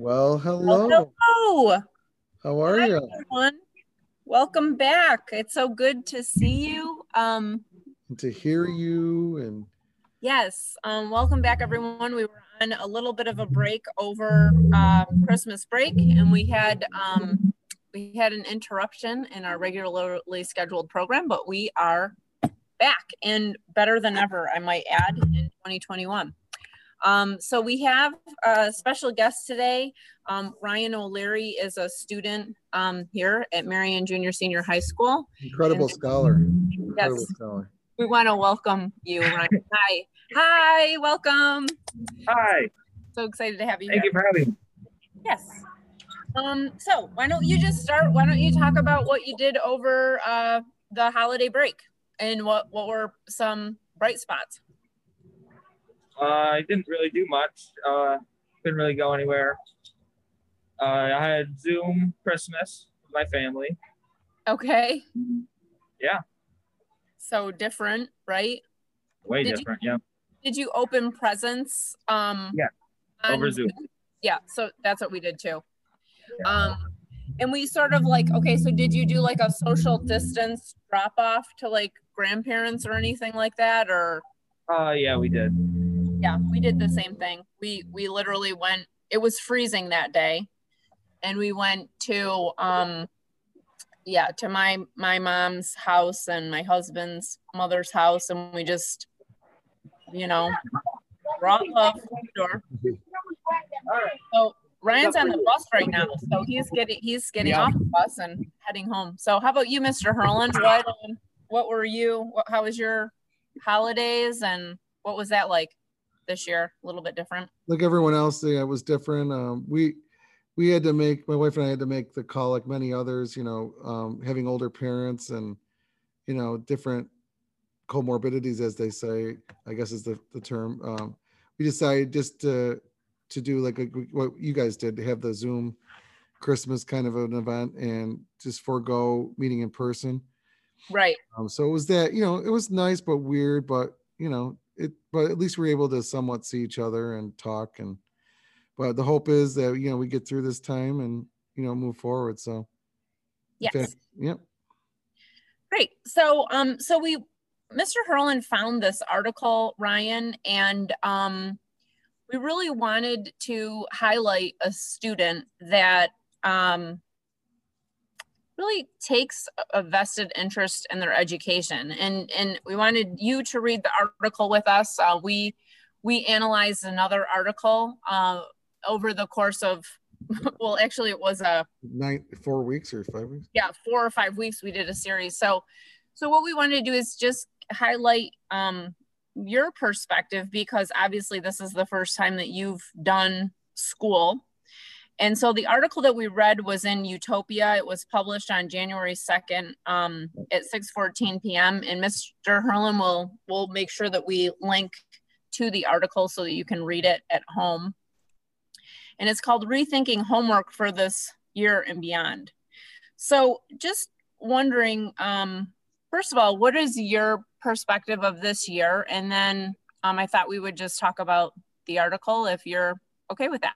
Well, hello. Hello. How are Hi, you? everyone. Welcome back. It's so good to see you. Um, To hear you and yes, um, welcome back, everyone. We were on a little bit of a break over uh, Christmas break, and we had um, we had an interruption in our regularly scheduled program, but we are back and better than ever, I might add, in 2021. Um, so we have a special guest today. Um, Ryan O'Leary is a student um, here at Marion Junior Senior High School. incredible And- scholar. Incredible Yes, scholar. we want to welcome you, Ryan. Hi. Hi, welcome. Hi, So excited to have you thank here. you for having me. Yes. Um, so why don't you just start? Why don't you talk about what you did over uh, the holiday break and what, what were some bright spots? Uh, I didn't really do much. Uh, couldn't really go anywhere. Uh, I had Zoom Christmas with my family. Okay. Yeah. So different, right? Way Did you- different, yeah. Did you open presents? Um, Yeah, Over Zoom. Yeah, so that's what we did too. Um, and we sort of like, okay, so did you do like a social distance drop off to like grandparents or anything like that? Or Uh, yeah, we did. Yeah, we did the same thing. We we literally went. It was freezing that day, and we went to um, yeah, to my my mom's house and my husband's mother's house, and we just, you know, brought love to the door. So Ryan's on the bus right now, so he's getting he's getting Yeah. off the bus and heading home. So how about you, Mr. Hurland? What um, what were you? What, how was your holidays, and what was that like this year? A little bit different. Like everyone else, yeah, it was different. Um, we we had to make my wife and I had to make the call, like many others, you know, um, having older parents and you know different comorbidities, as they say, I guess is the the term. Um, we decided just to to do like a, what you guys did to have the Zoom Christmas kind of an event and just forego meeting in person. Right. Um, so it was that, you know, it was nice but weird, but you know, it but at least we are able to somewhat see each other and talk and but the hope is that you know we get through this time and you know move forward. So Yes. yep. Great. So, um, so we, Mr. Hurland found this article, Ryan, and um, we really wanted to highlight a student that um, really takes a- vested interest in their education, and and we wanted you to read the article with us. Uh, we we analyzed another article uh, over the course of, well, actually, it was a Nine four weeks or five weeks. yeah four or five weeks we did a series so so what we wanted to do is just highlight um your perspective because obviously this is the first time that you've done school and so the article that we read was Edutopia it was published on january 2nd um, at 6:14 p.m and mr herlin will will make sure that we link to the article so that you can read it at home and it's called rethinking homework for this year and beyond so just wondering, um, first of all, what is your perspective of this year? And then um, I thought we would just talk about the article if you're okay with that.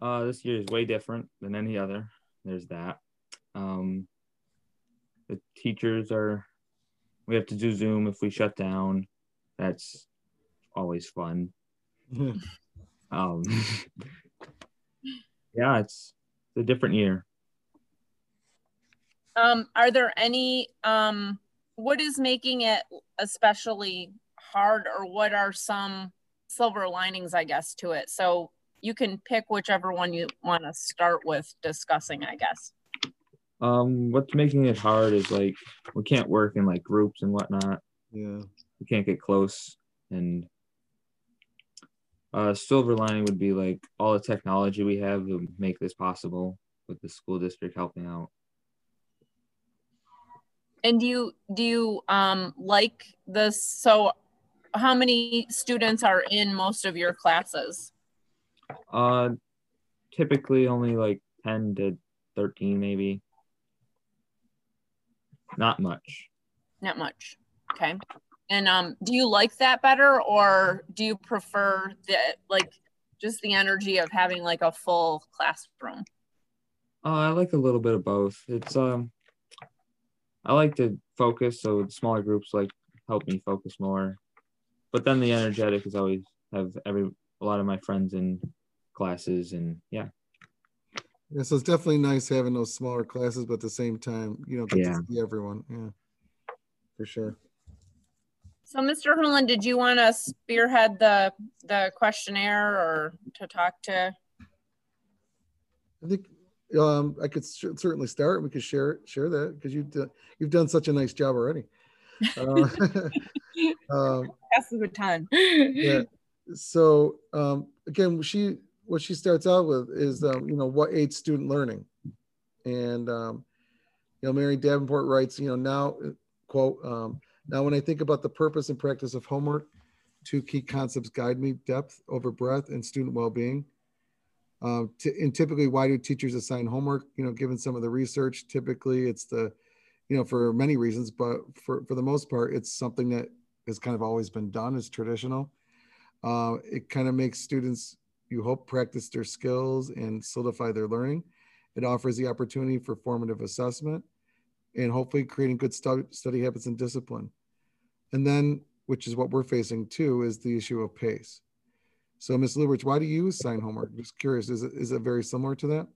Uh, this year is way different than any other. There's that. Um, the teachers are, we have to do Zoom if we shut down. That's always fun. Um, yeah, it's, it's a different year. Um, are there any, um, what is making it especially hard or what are some silver linings, I guess, to it? So you can pick whichever one you want to start with discussing, I guess. Um, what's making it hard is like we can't work in like groups and whatnot. Yeah. We can't get close. And uh, silver lining would be like all the technology we have to make this possible with the school district helping out. And do you do you um like this? So how many students are in most of your classes? Uh, typically only like 10 to 13, maybe. Not much. Not much. Okay. And um do you like that better or do you prefer that like just the energy of having like a full classroom? Uh, I like a little bit of both. It's um, I like to focus, so smaller groups like help me focus more. But then the energetic is always have every a lot of my friends in classes, and yeah. Yeah, so it's definitely nice having those smaller classes, but at the same time, you know, get Yeah. to see everyone. Yeah, for sure. So, Mr. Herlin, did you want to spearhead the the questionnaire or to talk to? I think um, I could cer- certainly start. We could share share that because you've done, you've done such a nice job already. Uh, um, Pass the baton. yeah. So um, again, she what she starts out with is um, you know what aids student learning, and um, you know Mary Davenport writes you know now quote um, now when I think about the purpose and practice of homework, two key concepts guide me: depth over breadth and student well-being. T- and typically, why do teachers assign homework? You know, given some of the research, typically it's the, you know, for many reasons, but for for the most part, it's something that has kind of always been done. It's traditional. Uh, it kind of makes students, you hope, practice their skills and solidify their learning. It offers the opportunity for formative assessment and hopefully creating good study, habits and discipline. And then, which is what we're facing too, is the issue of pace. So, Ms. Lubridge, why do you assign homework? Just curious, is it, is it very similar to that?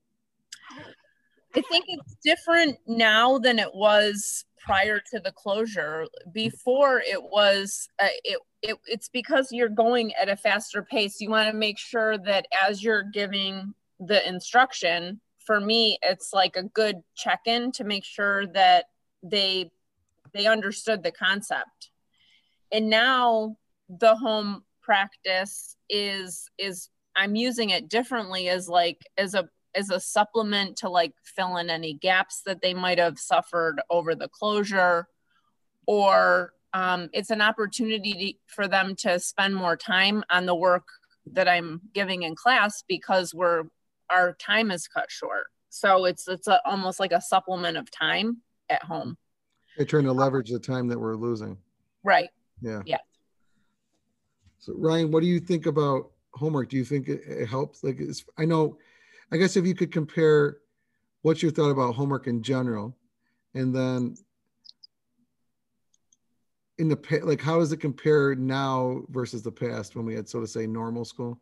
I think it's different now than it was prior to the closure. Before it was, uh, it, it it's because you're going at a faster pace. You want to make sure that as you're giving the instruction, for me, it's like a good check-in to make sure that they they understood the concept. And now the home practice is is I'm using it differently as like as a as a supplement to like fill in any gaps that they might have suffered over the closure or um, it's an opportunity to, for them to spend more time on the work that i'm giving in class because we're our time is cut short so it's it's a, almost like a supplement of time at home They're trying to leverage the time that we're losing. right Yeah. Yeah. So Ryan, what do you think about homework? Do you think it, it helps? Like, it's, I know, I guess if you could compare what's your thought about homework in general, and then in the like, how does it compare now versus the past when we had so to say normal school?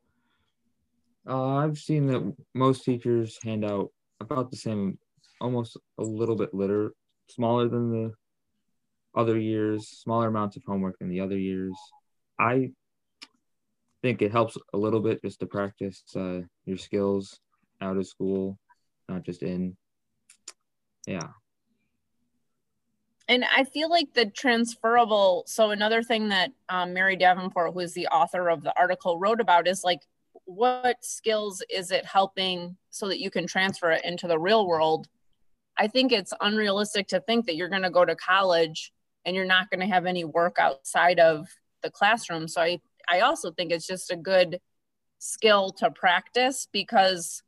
Uh, I've seen that most teachers hand out about the same, almost a little bit litter, smaller than the other years, smaller amounts of homework than the other years. I think it helps a little bit just to practice uh, your skills out of school, not just in. Yeah. and I feel like the transferable. So another thing that um, Mary Davenport, who is the author of the article, wrote about is like, what skills is it helping so that you can transfer it into the real world? I think it's unrealistic to think that you're going to go to college and you're not going to have any work outside of the classroom. So I, I also think it's just a good skill to practice because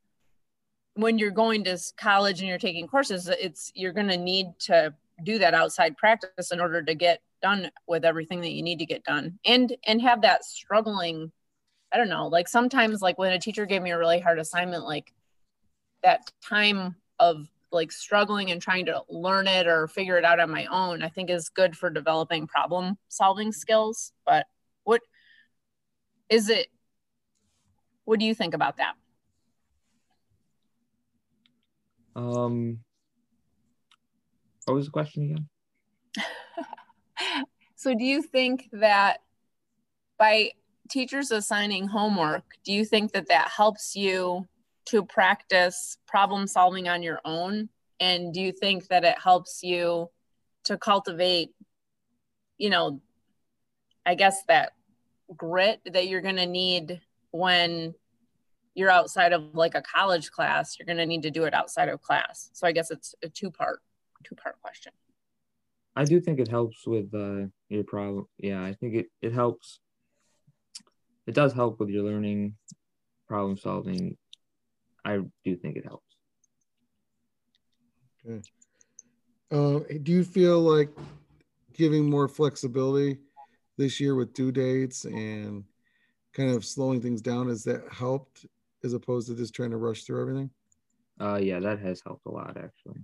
when you're going to college and you're taking courses, it's you're going to need to do that outside practice in order to get done with everything that you need to get done and and have that struggling i don't know like sometimes like when a teacher gave me a really hard assignment like that time of like struggling and trying to learn it or figure it out on my own i think is good for developing problem solving skills but what is it what do you think about that Um. What was the question again? so do you think that by teachers assigning homework do you think that that helps you to practice problem solving on your own and do you think that it helps you to cultivate you know i guess that grit that you're going to need when you're outside of like a college class you're going to need to do it outside of class so i guess it's a two part two part question I do think it helps with uh, your problem. Yeah, I think it, it helps. It does help with your learning, problem solving. I do think it helps. Okay. Uh, do you feel like giving more flexibility this year with due dates and kind of slowing things down, has that helped as opposed to just trying to rush through everything? Uh, yeah, that has helped a lot actually.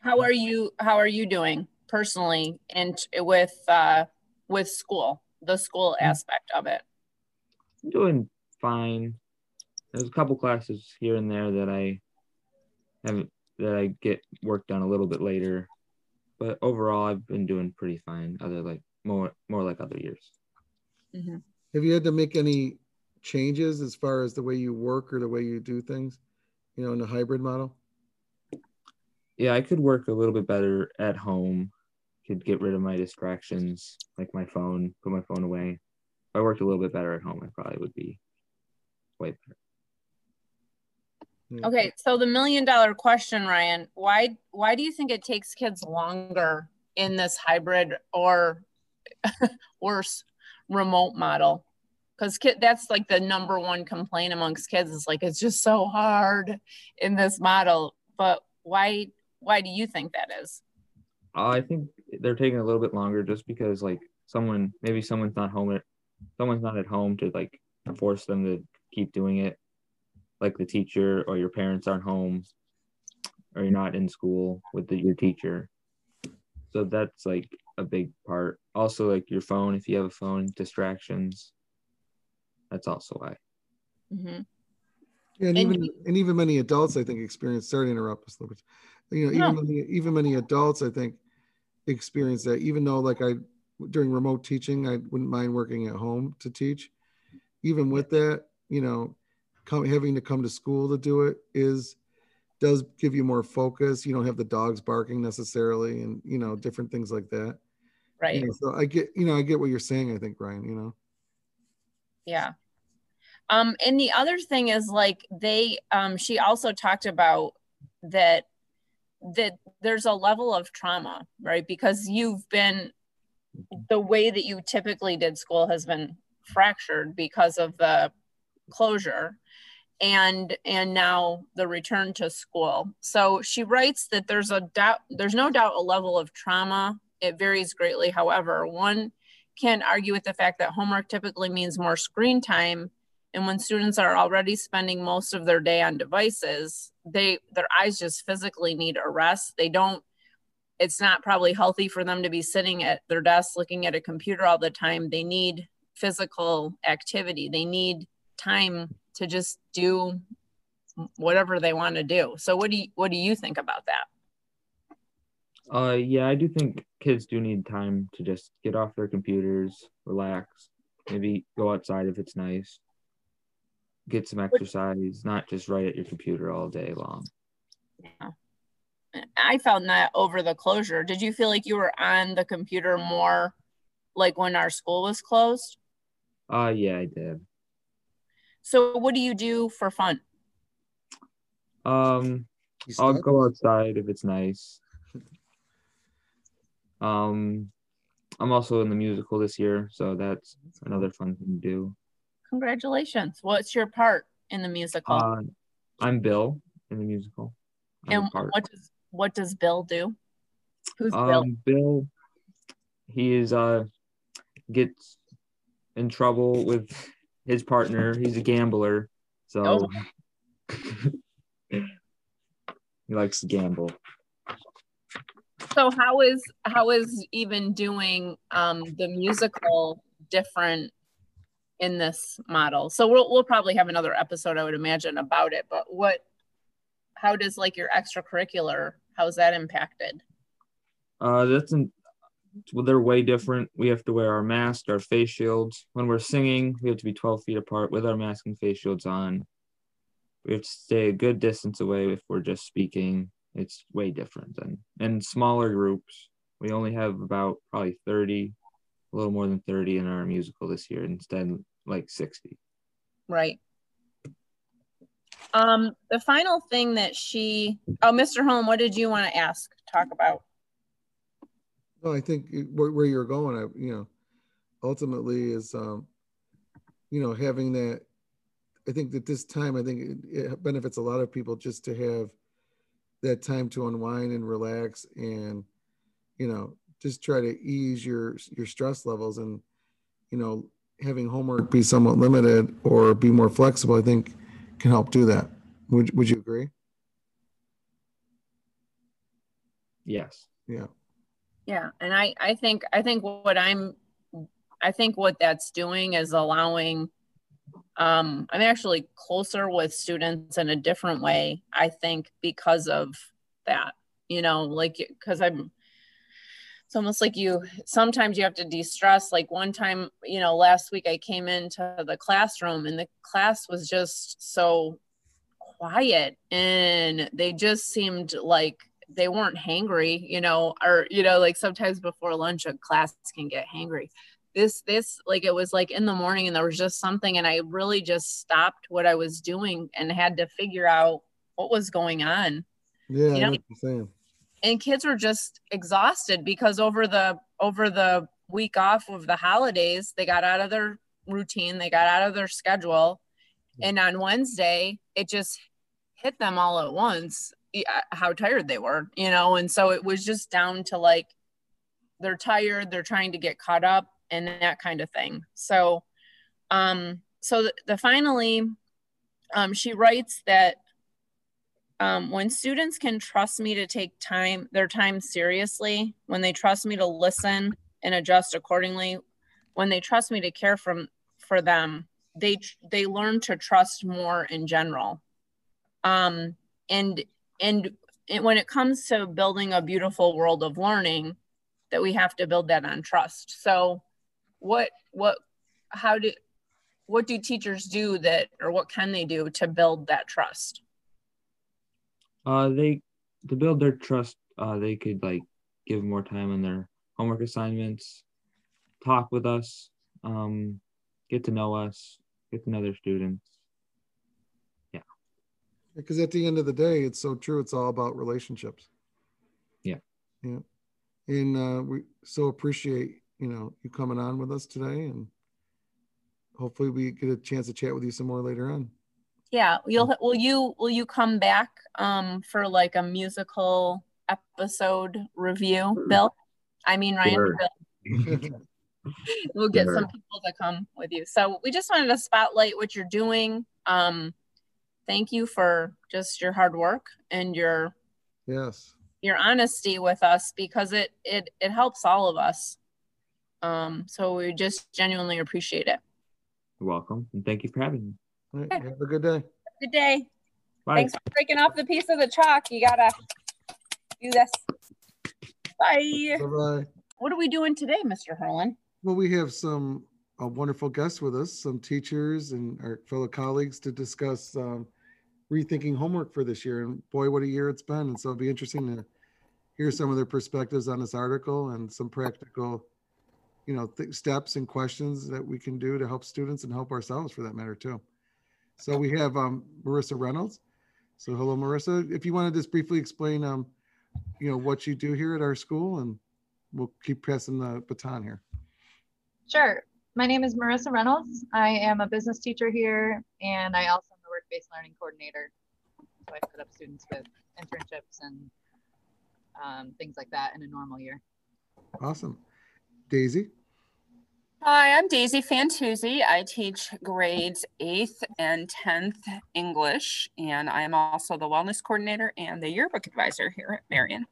How are you? How are you doing personally and with uh, with school, the school Mm. aspect of it? I'm doing fine. There's a couple classes here and there that I haven't that I get work done a little bit later, but overall I've been doing pretty fine. Other like more more like other years. Mhm. Have you had to make any changes as far as the way you work or the way you do things, you know, in the hybrid model? Yeah, I could work a little bit better at home. Could get rid of my distractions like my phone, put my phone away. If I worked a little bit better at home, I probably would be way better. Okay, so the million dollar question, Ryan, why why do you think it takes kids longer in this hybrid or worse remote model? Because kid, that's like the number one complaint amongst kids is like it's just so hard in this model. But why why do you think that is? I think they're taking a little bit longer just because like someone maybe someone's not home at someone's not at home to like force them to keep doing it like the teacher or your parents aren't home or you're not in school with the, your teacher so that's like a big part also like your phone if you have a phone distractions that's also why Mhm. Yeah, and, And even and even many adults, I think, experience. Sorry to interrupt us, a. You know, even many, even many adults, I think, experience that. Even though, like I, during remote teaching, I wouldn't mind working at home to teach. Even with that, you know, come, having to come to school to do it is does give you more focus. You don't have the dogs barking necessarily, and you know, different things like that. Right. You know, so I get, you know, I get what you're saying. I think, Ryan. You know. Yeah. Um, and the other thing is like they um she also talked about that that there's a level of trauma, right? Because you've been the way that you typically did school has been fractured because of the closure and and now the return to school. So she writes that there's a doubt there's no doubt a level of trauma. It varies greatly. However, one can argue with the fact that homework typically means more screen time. And when students are already spending most of their day on devices they their eyes just physically need a rest. They don't it's not probably healthy for them to be sitting at their desk looking at a computer all the time. They need physical activity. They need time to just do whatever they want to do. So what do you what do you think about that uh yeah i do think kids do need time to just get off their computers relax maybe go outside if it's nice get some exercise not just right at your computer all day long. Yeah. i found that over the closure. Did you feel like you were on the computer more like when our school was closed? Uh yeah i did. So what do you do for fun? Um I'll go outside if it's nice. Um, I'm also in the musical this year, so that's another fun thing to do. congratulations what's your part in the musical Uh, I'm Bill in the musical. I have a and what does what does bill do who's bill Um, Bill, he is uh gets in trouble with his partner. He's a gambler, so Oh. he likes to gamble. So how is how is even doing um the musical different in this model so we'll, we'll probably have another episode i would imagine about it but what how does like your extracurricular how's that impacted Uh, that's an, well, they're way different. We have to wear our mask, our face shields. When we're singing, we have to be 12 feet apart with our mask and face shields on. We have to stay a good distance away if we're just speaking. It's way different than in smaller groups. We only have about probably 30, a little more than 30 in our musical this year instead like 60. right um the final thing that she oh mr home what did you want to ask talk about No, I think where, where you're going, I, you know, ultimately is, um, you know, having that. I think that this time, I think it, it benefits a lot of people just to have that time to unwind and relax, and you know, just try to ease your your stress levels, and you know, having homework be somewhat limited or be more flexible, I think can help do that. Would, would you agree? Yes. Yeah. Yeah, and I I think I think what I'm I think what that's doing is allowing um I'm actually closer with students in a different way, I think because of that. You know, like cuz I'm it's almost like you sometimes you have to de-stress like one time you know last week i came into the classroom and the class was just so quiet and they just seemed like they weren't hangry, you know, or you know, like sometimes before lunch a class can get hangry. This this like it was like in the morning and there was just something and I really just stopped what I was doing and had to figure out what was going on. Yeah, you know? And kids were just exhausted because over the over the week off of the holidays, they got out of their routine, they got out of their schedule. And on Wednesday, it just hit them all at once uh, how tired they were, you know, and so it was just down to like they're tired, they're trying to get caught up and that kind of thing. So um so the, the finally um she writes that um, when students can trust me to take time their time seriously when they trust me to listen and adjust accordingly when they trust me to care from for them they they learn to trust more in general um, and and when it comes to building a beautiful world of learning that we have to build that on trust so what what how do what do teachers do that or what can they do to build that trust? Uh they to build their trust uh they could like give more time on their homework assignments talk with us um get to know us get to know their students. Yeah. because at the end of the day it's so true it's all about relationships. Yeah. Yeah. And uh, we so appreciate you know you coming on with us today and hopefully we get a chance to chat with you some more later on. Yeah you'll will you will you come back um for like a musical episode review bill? I mean ryan sure. we'll get sure. some people to come with you. So we just wanted to spotlight what you're doing. Um thank you for just your hard work and your yes. your honesty with us because it it it helps all of us um so we just genuinely appreciate it. You're welcome and thank you for having me. Right, have a good day. Good day. Bye. thanks for breaking off the piece of the chalk. You gotta do this. Bye. Bye what are we doing today mr herlin well we have some a wonderful guests with us some teachers and our fellow colleagues to discuss um, rethinking homework for this year. And boy, what a year it's been. And so it'll be interesting to hear some of their perspectives on this article and some practical, you know, th- steps and questions that we can do to help students and help ourselves for that matter too. So we have um, Marissa Reynolds. So hello, Marissa. If you want to just briefly explain, um, you know, what you do here at our school, and we'll keep passing the baton here. Sure. My name is Marissa Reynolds. I am a business teacher here, and I also am the work-based learning coordinator. So I put up students with internships and um, things like that in a normal year. Awesome. Daisy? Hi, I'm Daisy Fantuzzi. I teach grades 8th and 10th English, and I am also the wellness coordinator and the yearbook advisor here at Marion.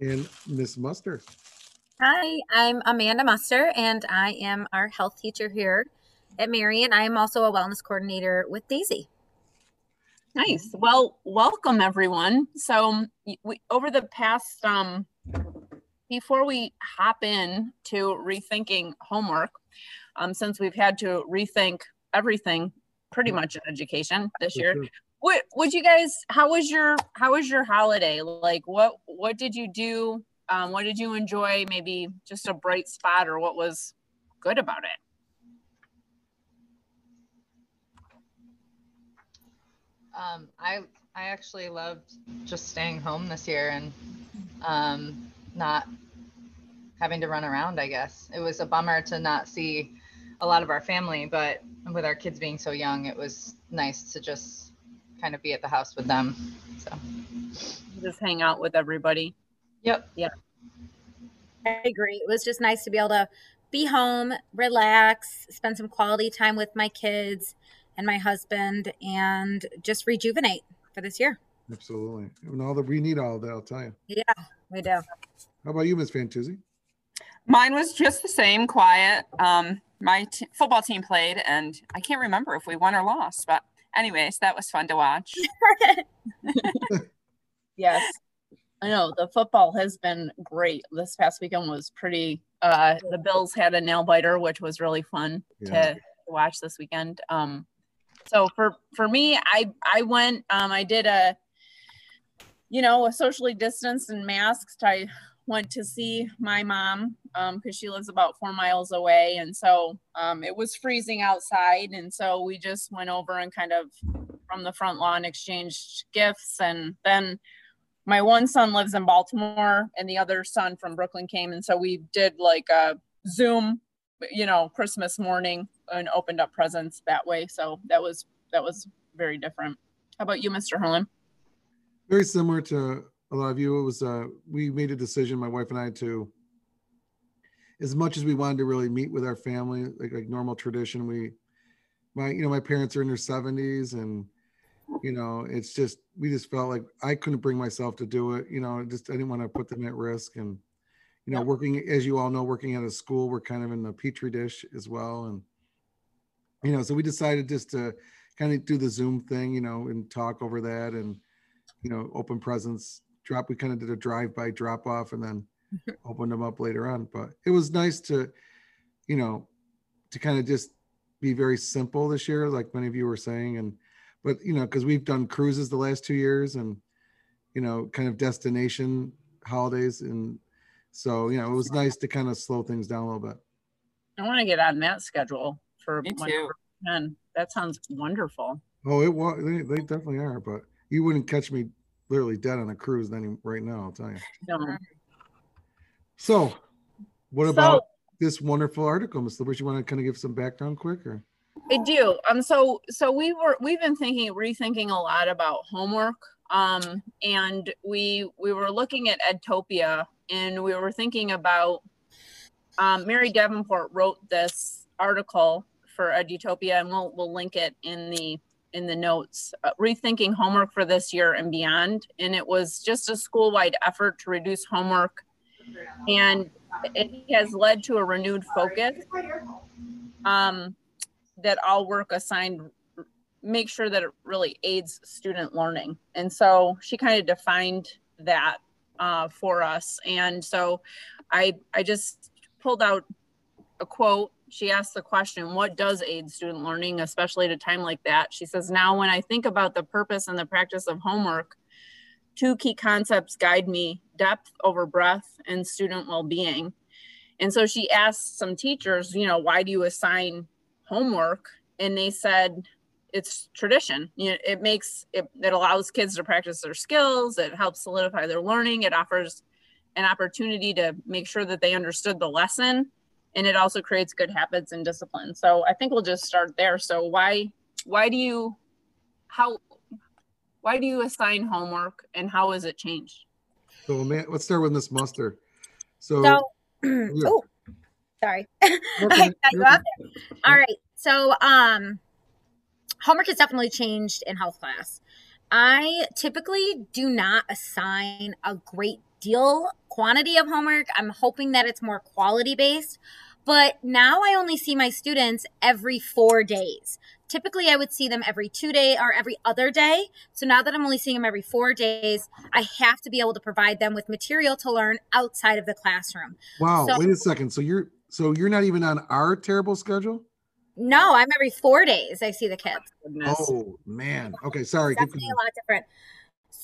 And Miss Muster. Hi, I'm Amanda Muster, and I am our health teacher here at Marion. I am also a wellness coordinator with Daisy. Nice. Well, welcome everyone. So, we, over the past, um, before we hop in to rethinking homework, um, since we've had to rethink everything pretty much in education this year, what would you guys? How was your How was your holiday? Like, what What did you do? Um, what did you enjoy? Maybe just a bright spot, or what was good about it? Um, I I actually loved just staying home this year and um, not having to run around. I guess it was a bummer to not see a lot of our family, but with our kids being so young, it was nice to just kind of be at the house with them. So just hang out with everybody. Yep. Yeah. I agree. It was just nice to be able to be home, relax, spend some quality time with my kids and my husband, and just rejuvenate for this year. Absolutely. And all that we need all that, I'll tell you. Yeah, we do. How about you, Miss Fantuzzi? Mine was just the same, quiet. Um, my t- football team played, and I can't remember if we won or lost, but anyways, that was fun to watch. Yes. I know the football has been great. This past weekend was pretty uh the Bills had a nail biter, which was really fun Yeah. to watch this weekend. Um so for for me, I I went um I did a you know, socially distanced and masked. I went to see my mom um because she lives about four miles away and so um it was freezing outside and so we just went over and kind of from the front lawn exchanged gifts and then my one son lives in Baltimore and the other son from Brooklyn came. And so we did like a Zoom, you know, Christmas morning and opened up presents that way. So that was, that was very different. How about you, Mr. Herlin? Very similar to a lot of you. It was, uh, we made a decision, my wife and I, to, as much as we wanted to really meet with our family, like, like normal tradition, we, my, you know, my parents are in their seventies and, you know, it's just, we just felt like I couldn't bring myself to do it. You know, just, I didn't want to put them at risk and, you know, working, as you all know, working at a school, we're kind of in the petri dish as well. And, you know, so we decided just to kind of do the Zoom thing, you know, and talk over that and, you know, open presents, drop, we kind of did a drive-by drop off and then opened them up later on. But it was nice to, you know, to kind of just be very simple this year, like many of you were saying. And, but, you know, because we've done cruises the last two years and, you know, kind of destination holidays. And so, you know, it was nice to kind of slow things down a little bit. I want to get on that schedule for Me whenever too. we can. That sounds wonderful. Oh, it was, they, they definitely are, but you wouldn't catch me literally dead on a cruise any right now, I'll tell you. No. So, what So- about this wonderful article, Ms. Lippers? You want to kind of give some background quick or? I do. Um. So so we were we've been thinking rethinking a lot about homework. Um. And we we were looking at Edutopia, and we were thinking about. Um, Mary Davenport wrote this article for Edutopia, and we'll we'll link it in the in the notes. Uh, rethinking homework for this year and beyond, and it was just a school wide effort to reduce homework, and it has led to a renewed focus. Um, that all work assigned make sure that it really aids student learning. And so she kind of defined that uh, for us. And so I I just pulled out a quote. She asked the question, what does aid student learning, especially at a time like that? She says, now when I think about the purpose and the practice of homework, two key concepts guide me depth over breadth and student well-being. And so she asked some teachers, you know, why do you assign homework? And they said, it's tradition. You know, it makes it, it allows kids to practice their skills. It helps solidify their learning. It offers an opportunity to make sure that they understood the lesson. And it also creates good habits and discipline. So I think we'll just start there. So why why do you how why do you assign homework and how has it changed? So, man, let's start with Miss Muster. So, So, yeah. oh, sorry. Okay, I got you out there. All right. So, um, homework has definitely changed in health class. I typically do not assign a great deal quantity of homework. I'm hoping that it's more quality based. But now I only see my students every four days. Typically, I would see them every two day or every other day. So now that I'm only seeing them every four days, I have to be able to provide them with material to learn outside of the classroom. wow, so- wait a second. So you're so you're not even on our terrible schedule? No, I'm every four days. I see the kids. Goodness. Oh man. Okay, sorry. Keep definitely a lot different.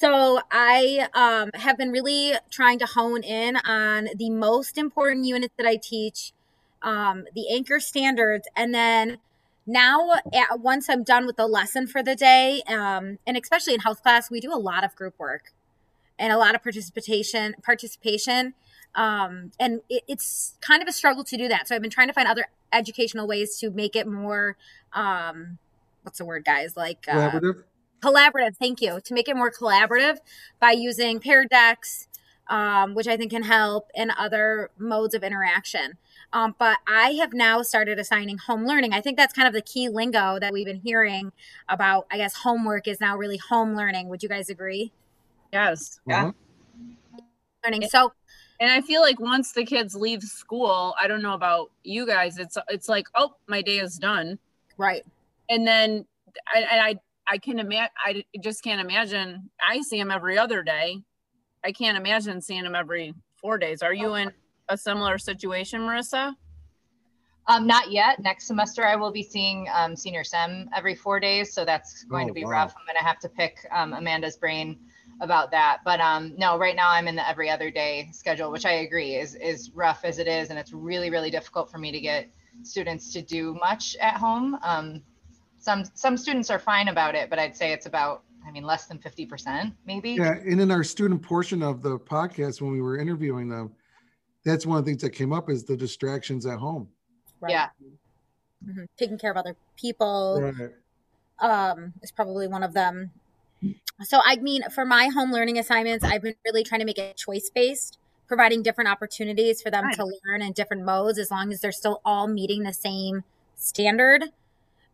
So I um, have been really trying to hone in on the most important units that I teach, um, the anchor standards, and then now at, once I'm done with the lesson for the day, um, and especially in health class, we do a lot of group work and a lot of participation. Participation, um, and it, it's kind of a struggle to do that. So I've been trying to find other educational ways to make it more. Um, what's the word, guys? Like uh? Collaborative thank you to make it more collaborative by using Pear Decks um, which i think can help and other modes of interaction Um, but I have now started assigning home learning. I think that's kind of the key lingo that we've been hearing about. I guess homework is now really home learning. Would you guys agree? Yes. Uh-huh. Learning. So And I feel like once the kids leave school, I don't know about you guys, it's it's like, oh, my day is done. right. And then I I I, I can imagine I just can't imagine I see him every other day. I can't imagine seeing him every four days. Are you in a similar situation, Marissa? Um, not yet. Next semester, I will be seeing um, senior SEM every four days, so that's going Oh, to be wow. rough. I'm going to have to pick um, Amanda's brain about that. But um, no, right now I'm in the every other day schedule, which I agree is is rough as it is, and it's really really difficult for me to get students to do much at home. Um, some some students are fine about it, but I'd say it's about I mean less than 50% maybe. Yeah, and in our student portion of the podcast, when we were interviewing them, that's one of the things that came up is the distractions at home. right. Yeah. Mhm. Taking care of other people. Right. um, is probably one of them. So, I mean, for my home learning assignments, I've been really trying to make it choice based, providing different opportunities for them Right. to learn in different modes as long as they're still all meeting the same standard.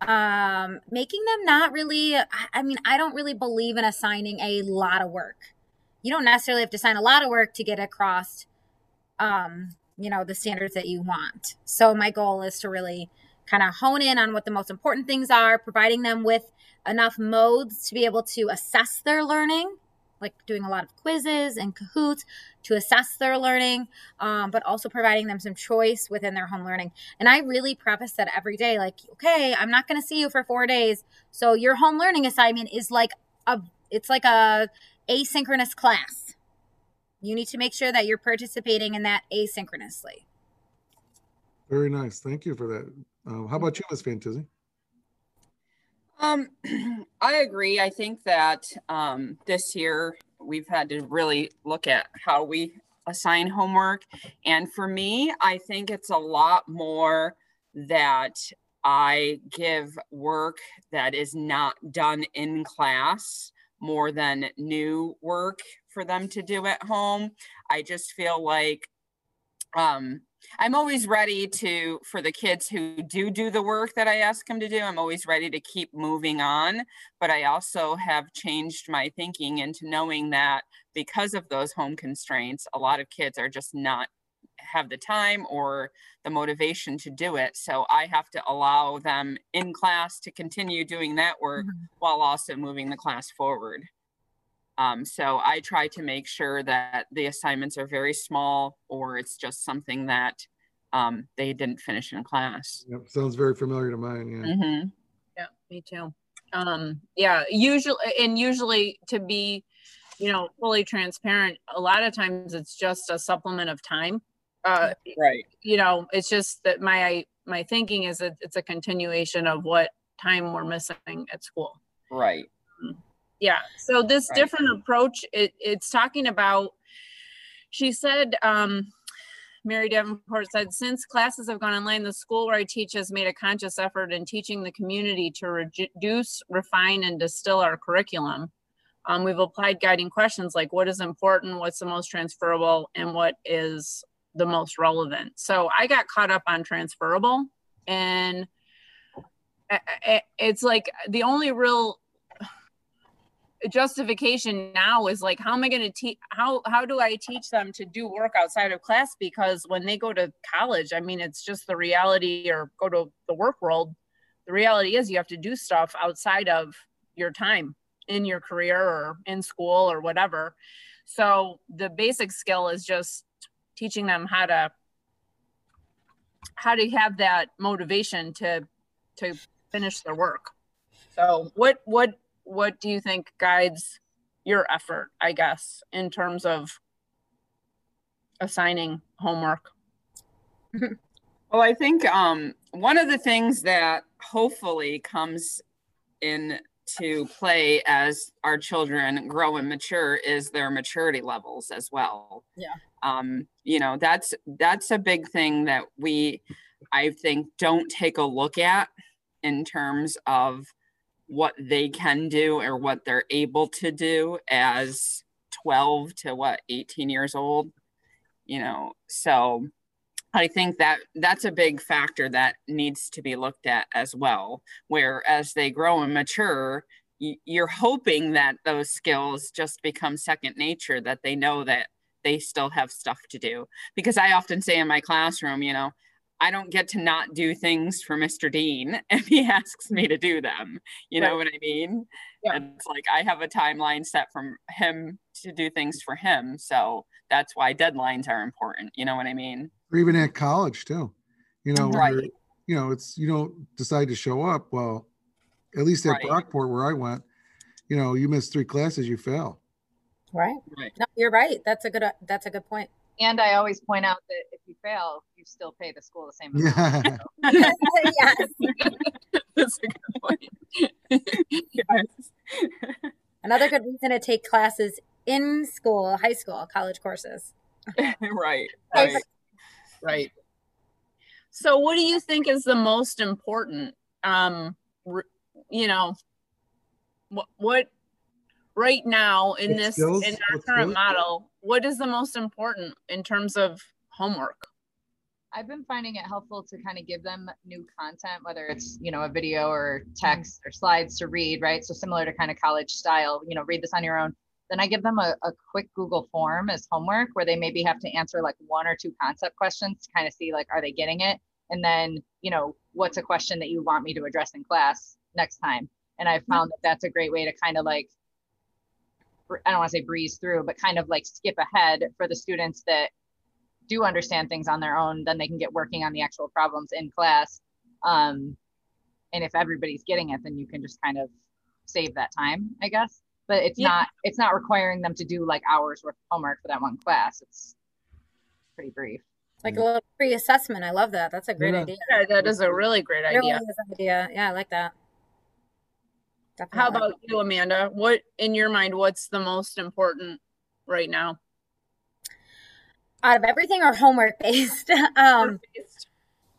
Um, making them not really, I mean, I don't really believe in assigning a lot of work. You don't necessarily have to assign a lot of work to get across, um, you know, the standards that you want. So, my goal is to really kind of hone in on what the most important things are, providing them with enough modes to be able to assess their learning, like doing a lot of quizzes and Kahoots to assess their learning, um, but also providing them some choice within their home learning. And I really preface that every day, like, okay, I'm not going to see you for four days, so your home learning assignment is like a, it's like a asynchronous class. You need to make sure that you're participating in that asynchronously. Very nice. Thank you for that. Um, how about you, Miss Fantuzzi? Um, I agree. I think that um, this year we've had to really look at how we assign homework. And for me, I think it's a lot more that I give work that is not done in class more than new work for them to do at home. I just feel like um, I'm always ready to, for the kids who do do the work that I ask them to do, I'm always ready to keep moving on. But I also have changed my thinking into knowing that because of those home constraints, a lot of kids are just not have the time or the motivation to do it. So I have to allow them in class to continue doing that work mm-hmm. while also moving the class forward. Um, so I try to make sure that the assignments are very small or it's just something that um, they didn't finish in class. Yep, sounds very familiar to mine. Yeah. Mhm. Yeah, me too. Um, yeah, usually, and usually to be, you know, fully transparent, a lot of times it's just a supplement of time. Uh, Right. you know, it's just that my, my thinking is that it's a continuation of what time we're missing at school. Right. Yeah. So this Right. different approach, it, it's talking about, she said, um, Mary Davenport said, since classes have gone online, the school where I teach has made a conscious effort in teaching the community to reduce, refine, and distill our curriculum. Um, we've applied guiding questions like what is important, what's the most transferable, and what is the most relevant. So I got caught up on transferable and it's like the only real justification now is like how am i going to teach how how do i teach them to do work outside of class? Because when they go to college i mean it's just the reality or go to the work world. The reality is you have to do stuff outside of your time in your career or in school or whatever. So the basic skill is just teaching them how to how to have that motivation to to finish their work. So what what what do you think guides your effort, I guess, in terms of assigning homework? Well, I think um, one of the things that hopefully comes into play as our children grow and mature is their maturity levels as well. Yeah. Um, you know, that's that's a big thing that we, I think, don't take a look at in terms of what they can do or what they're able to do as 12 to what 18 years old you know so I think that that's a big factor that needs to be looked at as well. Where as they grow and mature, you're hoping that those skills just become second nature, that they know that they still have stuff to do. Because I often say in my classroom, you know, I don't get to not do things for Mr. Dean if he asks me to do them. You right. know what I mean? Yeah. It's like I have a timeline set from him to do things for him. So that's why deadlines are important. You know what I mean? Or even at college too. You know, right. where, you know, it's you don't decide to show up. Well, at least at right. Brockport where I went, you know, you miss three classes, you fail. Right. right. No, you're right. That's a good uh, that's a good point. And I always point out that if you fail, you still pay the school the same amount. yes. That's a good point. yes. Another good reason to take classes in school, high school, college courses. right. Right. right. So what do you think is the most important um you know what what right now in what this skills? in our current skills? model what is the most important in terms of homework I've been finding it helpful to kind of give them new content, whether it's, you know, a video or text or slides to read, right? So similar to kind of college style, you know, read this on your own. Then I give them a, a quick Google form as homework where they maybe have to answer like one or two concept questions to kind of see like, are they getting it? And then, you know, what's a question that you want me to address in class next time? And I've mm-hmm. found that that's a great way to kind of like, I don't want to say breeze through, but kind of like skip ahead for the students that do understand things on their own, then they can get working on the actual problems in class. Um, and if everybody's getting it, then you can just kind of save that time, I guess. But it's yeah. not it's not requiring them to do like hours worth of homework for that one class. It's pretty brief. Like a little pre assessment. I love that. That's a great yeah. idea. Yeah, that is a really great idea. Really idea. Yeah, I like that. Definitely. How about you, Amanda? What in your mind, what's the most important right now? out of everything or homework based? um,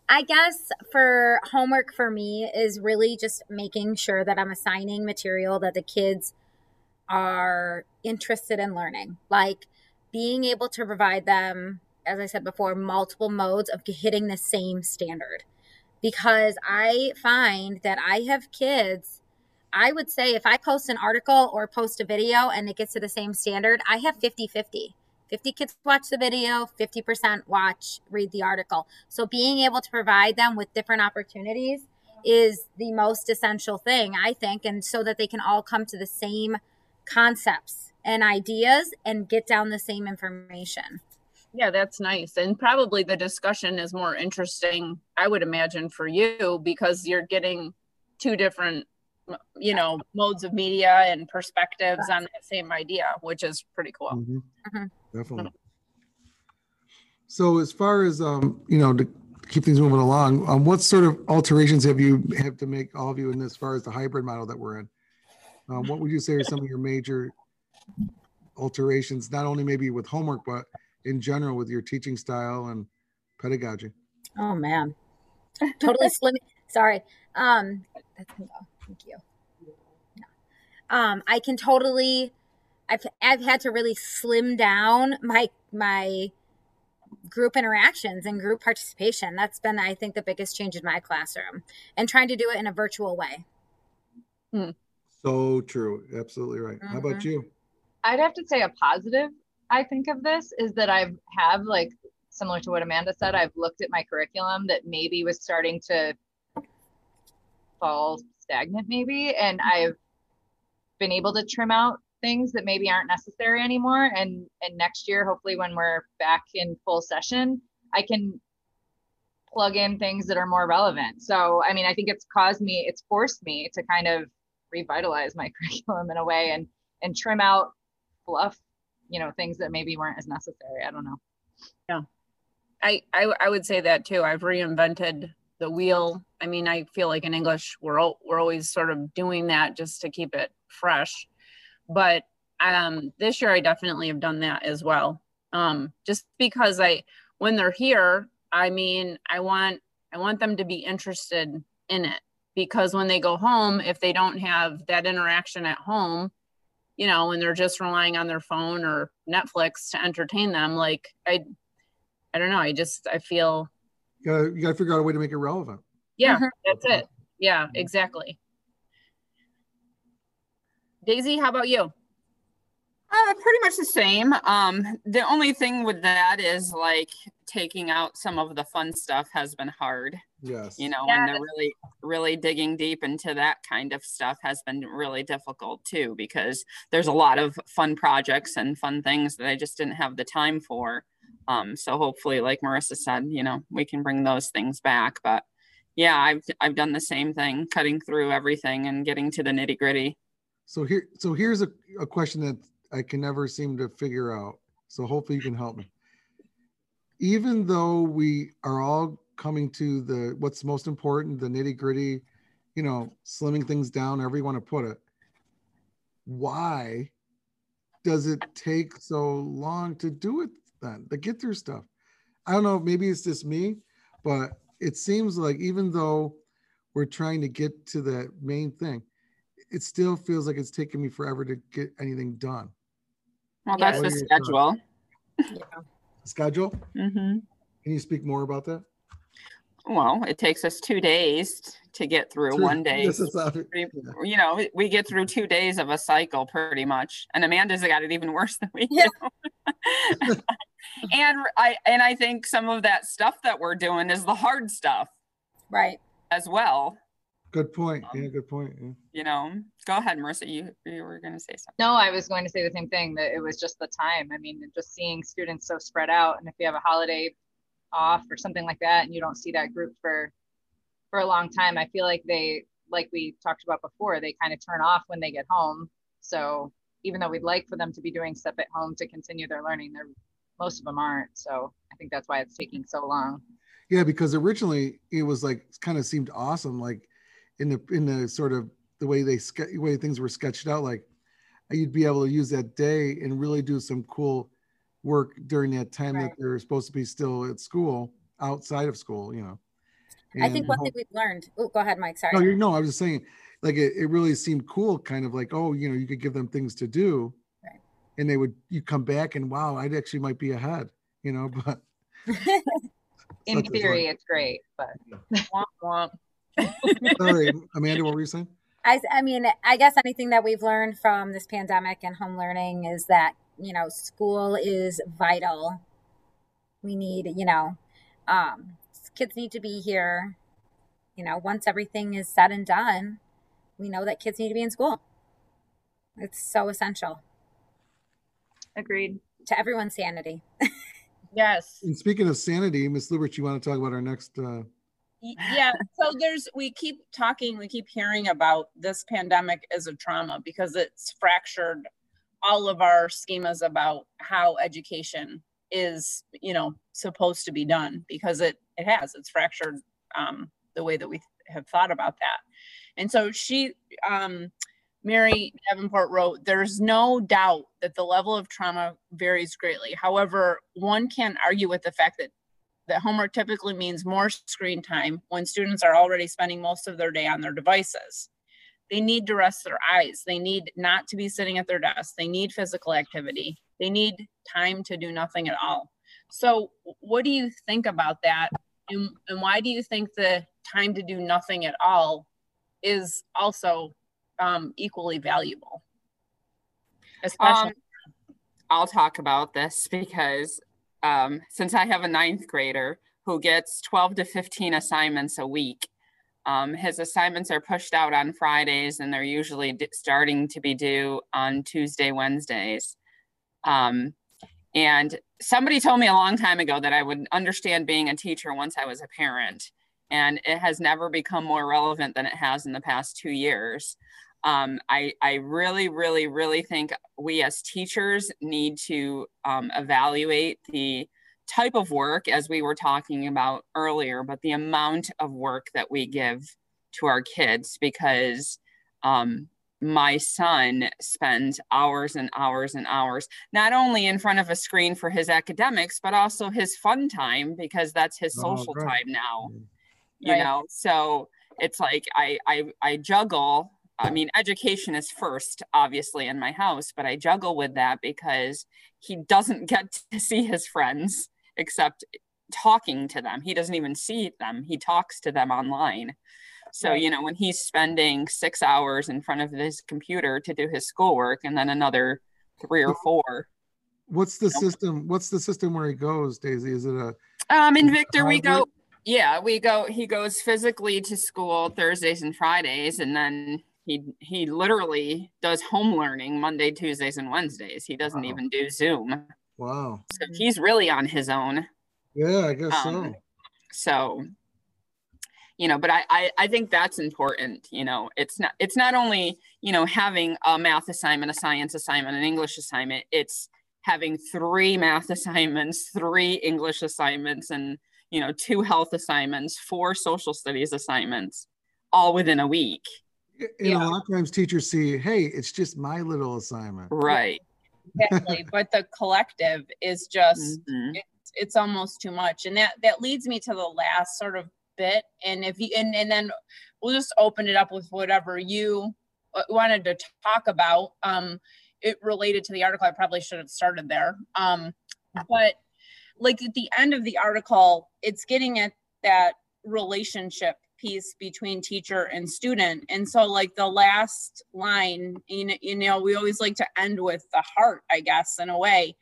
I guess for homework for me is really just making sure that I'm assigning material that the kids are interested in learning. Like being able to provide them, as I said before, multiple modes of hitting the same standard. Because I find that I have kids, I would say if I post an article or post a video and it gets to the same standard, I have 50 50 50 kids watch the video, 50% watch, read the article. So being able to provide them with different opportunities is the most essential thing, I think, and so that they can all come to the same concepts and ideas and get down the same information. Yeah, that's nice. And probably the discussion is more interesting, I would imagine, for you because you're getting two different you know modes of media and perspectives on that same idea which is pretty cool. Mm-hmm. Mm-hmm. definitely. So as far as um you know to keep things moving along um what sort of alterations have you have to make all of you in as far as the hybrid model that we're in? Um, what would you say are some of your major alterations not only maybe with homework but in general with your teaching style and pedagogy? Oh man. Totally slim sorry. Um that's Thank you. Um, I can totally. I've I've had to really slim down my my group interactions and group participation. That's been, I think, the biggest change in my classroom, and trying to do it in a virtual way. Hmm. So true. Absolutely right. Mm-hmm. How about mm-hmm. you? I'd have to say a positive. I think of this is that I've have like similar to what Amanda said. I've looked at my curriculum that maybe was starting to fall stagnant maybe and mm-hmm. i've been able to trim out things that maybe aren't necessary anymore. And and next year hopefully when we're back in full session i can plug in things that are more relevant. So i mean i think it's caused me it's forced me to kind of revitalize my curriculum in a way and and trim out fluff you know things that maybe weren't as necessary. I don't know. Yeah. I, I i would say that too. I've reinvented the wheel. I mean, I feel like in English we're we're always sort of doing that just to keep it fresh. But um, this year I definitely have done that as well. Um, just because I when they're here, I mean, I want I want them to be interested in it because when they go home, if they don't have that interaction at home, you know, when they're just relying on their phone or Netflix to entertain them, like I I don't know, I just I feel You gotta, you gotta figure out a way to make it relevant. Yeah, Mhm. that's it. Yeah, exactly. Daisy, how about you? Uh, pretty much the same. Um, the only thing with that is like taking out some of the fun stuff has been hard, Yes. you know, Yeah, and they're really, really digging deep into that kind of stuff has been really difficult too, because there's a lot of fun projects and fun things that I just didn't have the time for. Um, so hopefully, like Marissa said, you know, we can bring those things back. But yeah, I've I've done the same thing, cutting through everything and getting to the nitty gritty. So here, so here's a, a question that I can never seem to figure out. So hopefully you can help me. Even though we are all coming to the what's most important, the nitty gritty, you know, slimming things down, however you want to put it. Why does it take so long to do it then, to get through stuff? I don't know, maybe it's just me, but it seems like even though we're trying to get to the main thing, it still feels like it's taking me forever to get anything done. Well, that's What the are your thoughts? schedule. Schedule? hmm Can you speak more about that? Well, it takes us two days to get through True. one day. This is how- Pretty- yeah. You know, we- we get through two days of a cycle pretty much, and Amanda's got it even worse than we Yeah. do. and I and I think some of that stuff that we're doing is the hard stuff Right. as well. Good point. Um, Yeah, good point. Yeah. You know, go ahead, Marissa. You you were going to say something. No, I was going to say the same thing that it was just the time. I mean, just seeing students so spread out, and if you have a holiday off or something like that, and you don't see that group for for a long time, I feel like they, like we talked about before, they kind of turn off when they get home. So even though we'd like for them to be doing stuff at home to continue their learning, they're most of them aren't. So I think that's why it's taking so long. Yeah, because originally it was like kind of seemed awesome, like in the in the sort of the way they way things were sketched out, like you'd be able to use that day and really do some cool work during that time Right. that they're supposed to be still at school, outside of school, you know. I think one thing we've learned. Oh, go ahead, Mike. Sorry. No, you're, no, I was just saying, like it, it really seemed cool, kind of like, oh, you know, you could give them things to do, Right. and they would you come back and wow, I'd actually might be ahead, you know, but In theory, it's great, but Womp womp. Sorry, Amanda, what were you saying? I, I mean, I guess anything that we've learned from this pandemic and home learning is that, you know, school is vital. We need, you know, um, kids need to be here. You know, once everything is said and done, we know that kids need to be in school. It's so essential agreed. to everyone's sanity. Yes. And speaking of sanity, Miss Lubert, you want to talk about our next? uh yeah so there's we keep talking we keep hearing about this pandemic as a trauma because it's fractured all of our schemas about how education is you know supposed to be done because it it has it's fractured um the way that we have thought about that and so she um mary davenport wrote there's no doubt that the level of trauma varies greatly however one can't argue with the fact that that homework typically means more screen time when students are already spending most of their day on their devices. They need to rest their eyes. They need not to be sitting at their desk. They need physical activity. They need time to do nothing at all. So, what do you think about that? And, and why do you think the time to do nothing at all is also um, equally valuable? Especially, Um, I'll talk about this because um, since I have a ninth grader who gets 12 to 15 assignments a week, um, his assignments are pushed out on Fridays and they're usually d- starting to be due on Tuesday, Wednesdays. Um, and somebody told me a long time ago that I would understand being a teacher once I was a parent. And it has never become more relevant than it has in the past two years. Um, I, I really, really, really think we as teachers need to um, evaluate the type of work as we were talking about earlier, but the amount of work that we give to our kids because um, my son spends hours and hours and hours, not only in front of a screen for his academics, but also his fun time because that's his Oh, social right. time now. You Right. know, so it's like I, I I juggle I mean, education is first, obviously, in my house, but I juggle with that because he doesn't get to see his friends except talking to them. He doesn't even see them. He talks to them online. So, you know, when he's spending six hours in front of his computer to do his schoolwork and then another three or four. What's the system? What's the system where he goes, Daisy? Is it a um in Victor we go yeah, we go he goes physically to school Thursdays and Fridays and then he he literally does home learning Monday, Tuesdays, and Wednesdays. He doesn't wow. even do Zoom. Wow. So he's really on his own. Yeah, I guess um, so. So, you know, but I, I I think that's important. You know, it's not it's not only you know having a math assignment, a science assignment, an English assignment. It's having three math assignments, three English assignments, and you know two health assignments, four social studies assignments, all within a week and yeah. a lot of times teachers see, hey, it's just my little assignment. Right. Exactly. but the collective is just mm-hmm. it's, it's almost too much. And that that leads me to the last sort of bit. And if you and, and then we'll just open it up with whatever you uh, wanted to talk about. Um it related to the article. I probably should have started there. Um, but like at the end of the article, it's getting at that relationship piece between teacher and student. And so like the last line, you know, we always like to end with the heart, I guess, in a way.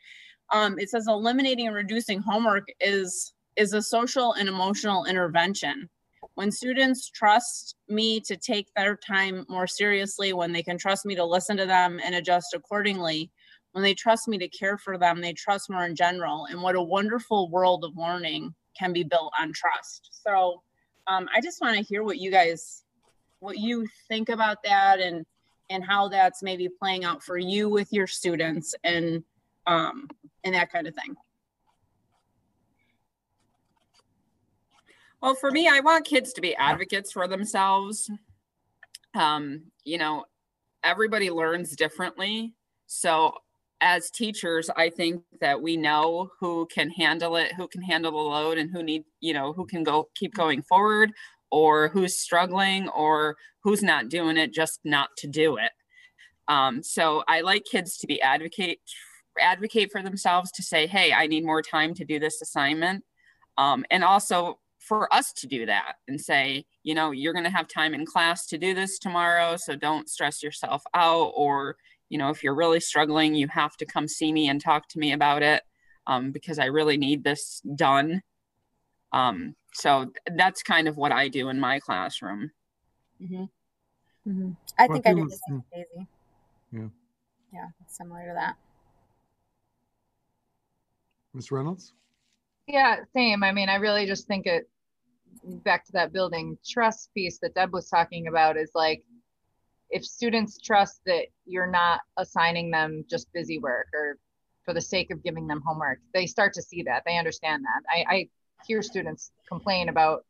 Um, it says eliminating and reducing homework is is a social and emotional intervention. When students trust me to take their time more seriously, when they can trust me to listen to them and adjust accordingly, when they trust me to care for them, they trust more in general. And what a wonderful world of learning can be built on trust. So um, I just want to hear what you guys, what you think about that and and how that's maybe playing out for you with your students and um, and that kind of thing. Well, for me, I want kids to be advocates for themselves. Um, you know, everybody learns differently. So as teachers, I think that we know who can handle it, who can handle the load and who need, you know, who can go keep going forward or who's struggling or who's not doing it just not to do it. Um, so I like kids to be advocate advocate for themselves to say, hey, I need more time to do this assignment. Um, and also for us to do that and say, you know, you're going to have time in class to do this tomorrow. So don't stress yourself out or, you know, if you're really struggling, you have to come see me and talk to me about it um, because I really need this done. Um, so that's kind of what I do in my classroom. Mm-hmm. Mm-hmm. I think I do the same, Daisy. Yeah. Yeah, similar to that. Ms. Reynolds? Yeah, same. I mean, I really just think it back to that building trust piece that Deb was talking about is like if students trust that you're not assigning them just busy work or for the sake of giving them homework, they start to see that. They understand that. I, I hear students complain about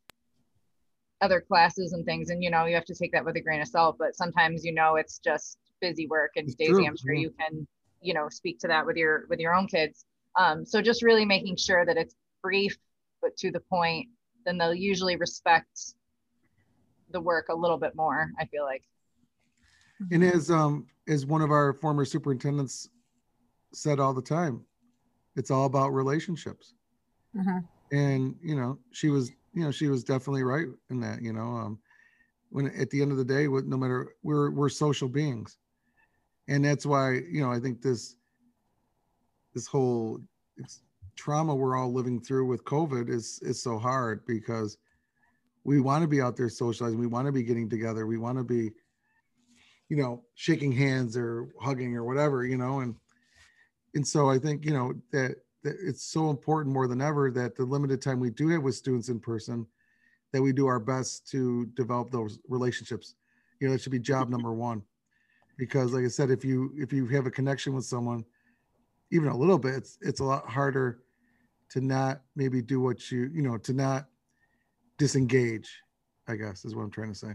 other classes and things, and you know, you have to take that with a grain of salt, but sometimes you know it's just busy work. And it's Daisy, true. I'm sure you can, you know, speak to that with your with your own kids. Um, so just really making sure that it's brief but to the point, then they'll usually respect the work a little bit more, I feel like. And as um as one of our former superintendents said all the time, it's all about relationships. Mm-hmm. And you know, she was you know she was definitely right in that. You know, um, when at the end of the day, with no matter we're we're social beings, and that's why you know I think this this whole trauma we're all living through with COVID is is so hard because we want to be out there socializing, we want to be getting together, we want to be you know shaking hands or hugging or whatever you know and and so i think you know that, that it's so important more than ever that the limited time we do have with students in person that we do our best to develop those relationships. You know that should be job number one. Because like i said if you if you have a connection with someone even a little bit it's it's a lot harder to not maybe do what you you know to not disengage i guess is what i'm trying to say.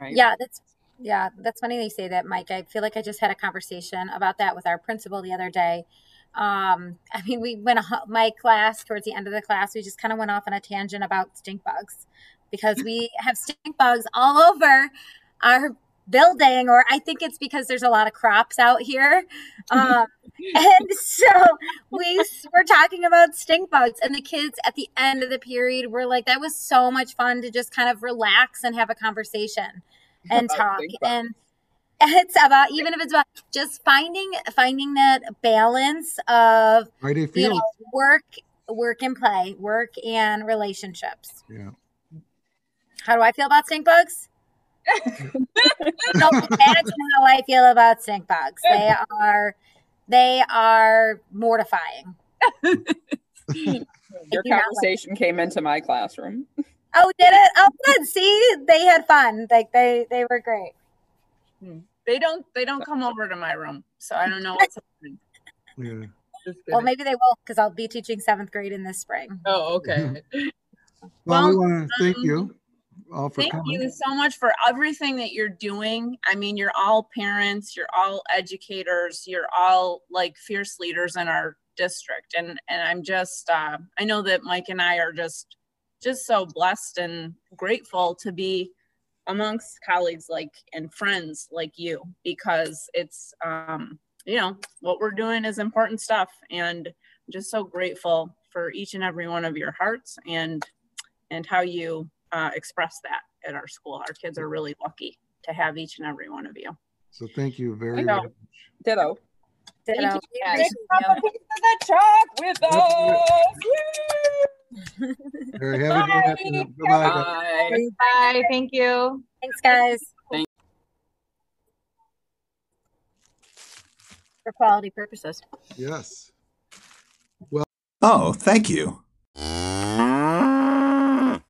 Right. Yeah that's yeah, that's funny they say that, Mike. I feel like I just had a conversation about that with our principal the other day. Um, I mean, we went my class towards the end of the class. We just kind of went off on a tangent about stink bugs because we have stink bugs all over our building, or I think it's because there's a lot of crops out here. Um, and so we were talking about stink bugs, and the kids at the end of the period were like, "That was so much fun to just kind of relax and have a conversation and talk." And it's about even if it's about just finding finding that balance of Friday you Field. know work work and play work and relationships Yeah. how do i feel about stink bugs no that's how i feel about stink bugs they are they are mortifying Your do not like conversation came into my classroom. Oh did it oh good see they had fun like they they were great They don't they don't come over to my room, so I don't know what's happening. Yeah. Well maybe they will because i'll be teaching seventh grade in this spring Oh, okay. Well, we want to thank um, you all for Thank coming. you so much for everything that you're doing. I mean, you're all parents, you're all educators, you're all like fierce leaders in our district. And and I'm just uh, I know that Mike and I are just just so blessed and grateful to be amongst colleagues like and friends like you because it's um you know what we're doing is important stuff and I'm just so grateful for each and every one of your hearts and and how you uh, express that at our school. Our kids are really lucky to have each and every one of you. So thank you very much. Ditto. Ditto. you, We guys. appreciate you. Come to the chalk with us. All right, have a good Bye. afternoon. Bye-bye. Bye. Bye. Thank you. Thanks, guys. Thank- For quality purposes. Yes. Well. Oh, thank you.